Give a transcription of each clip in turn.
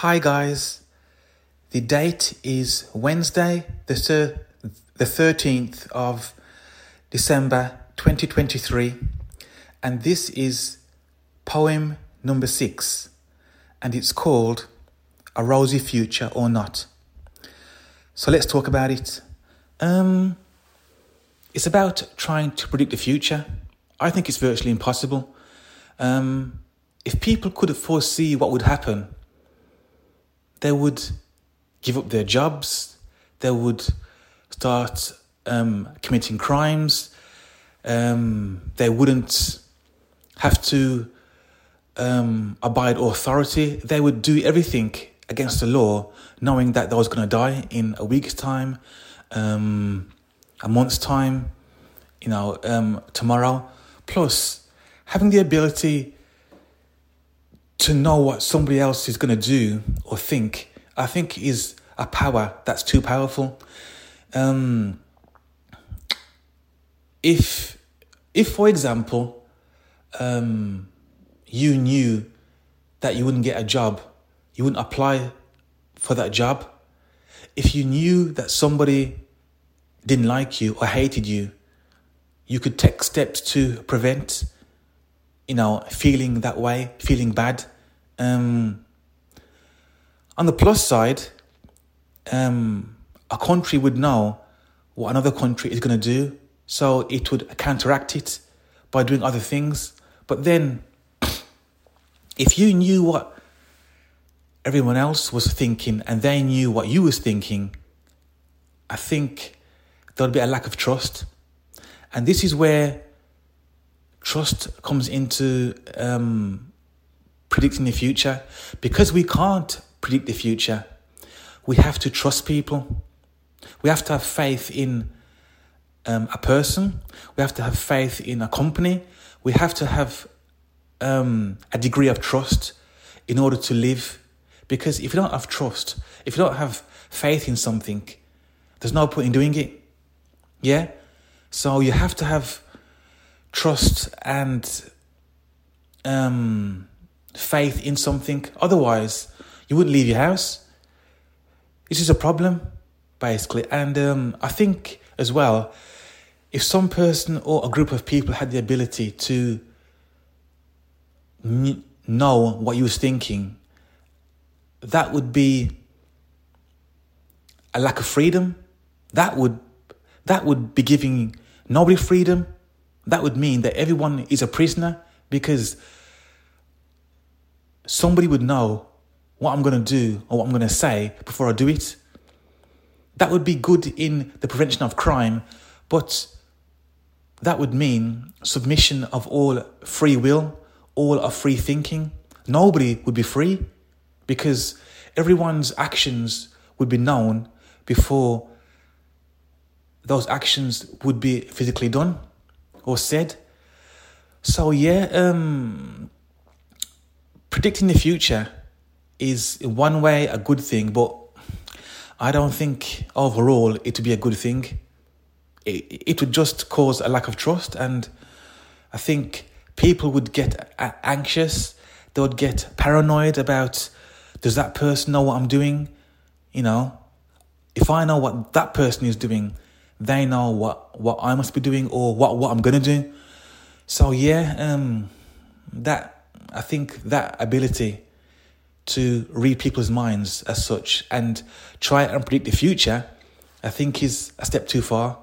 Hi guys, the date is Wednesday, the, thir- the 13th of December 2023, and this is poem number six, and it's called A Rosy Future or Not. So let's talk about it. Um, it's about trying to predict the future. I think it's virtually impossible. Um, if people could foresee what would happen, they would give up their jobs, they would start um, committing crimes, um, they wouldn't have to um, abide authority, they would do everything against the law, knowing that they was going to die in a week's time, um, a month's time, you know, um, tomorrow. Plus, having the ability to know what somebody else is going to do or think, I think is a power that's too powerful. Um, if, if for example, um, you knew that you wouldn't get a job, you wouldn't apply for that job. If you knew that somebody didn't like you or hated you, you could take steps to prevent, you know, feeling that way, feeling bad. Um, on the plus side, um, a country would know what another country is going to do, so it would counteract it by doing other things. But then, if you knew what everyone else was thinking and they knew what you was thinking, I think there would be a lack of trust. And this is where trust comes into um, predicting the future. Because we can't predict the future, we have to trust people. We have to have faith in um, a person. We have to have faith in a company. We have to have um, a degree of trust in order to live. Because if you don't have trust, if you don't have faith in something, there's no point in doing it. Yeah? So you have to have trust and um, faith in something. Otherwise, you wouldn't leave your house. This is a problem, basically. And um, I think as well, if some person or a group of people had the ability to know what you was thinking, that would be a lack of freedom. That would that would be giving nobody freedom. That would mean that everyone is a prisoner because somebody would know what I'm going to do or what I'm going to say before I do it. That would be good in the prevention of crime, but that would mean submission of all free will, all of free thinking. Nobody would be free because everyone's actions would be known before those actions would be physically done or said. So yeah, um, predicting the future is in one way a good thing, but I don't think overall it would be a good thing. It, it would just cause a lack of trust, and I think people would get anxious. They would get paranoid about does that person know what I'm doing? You know, if I know what that person is doing, they know what what I must be doing or what what I'm gonna do. So yeah, um, that I think that ability to read people's minds as such and try and predict the future, I think is a step too far.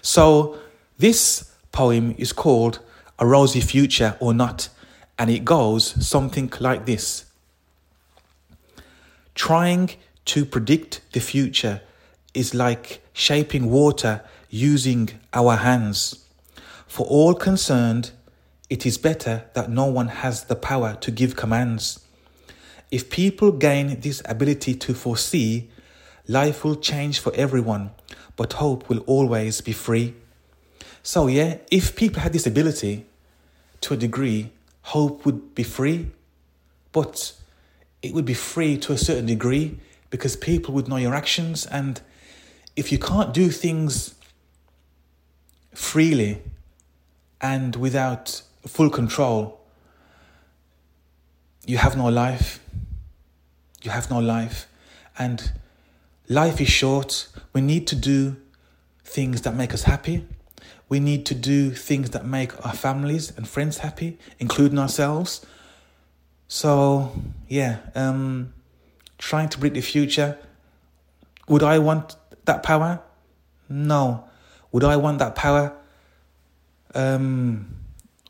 So this poem is called A Rosy Future or Not, and it goes something like this. Trying to predict the future is like shaping water using our hands. For all concerned, it is better that no one has the power to give commands. If people gain this ability to foresee, life will change for everyone, but hope will always be free. So, yeah, if people had this ability to a degree, hope would be free, but it would be free to a certain degree because people would know your actions. And if you can't do things freely and without full control, you have no life. you have no life. And life is short. We need to do things that make us happy. We need to do things that make our families and friends happy, including ourselves. So, yeah, um, trying to predict the future. Would I want that power? No. Would I want that power? Um,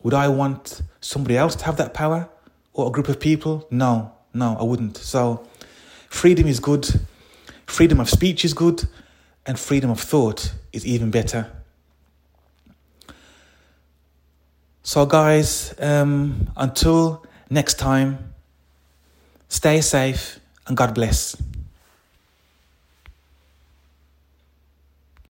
would I want somebody else to have that power or a group of people? No, no, I wouldn't. So, freedom is good, freedom of speech is good, and freedom of thought is even better. So, guys, um, until next time, stay safe and God bless.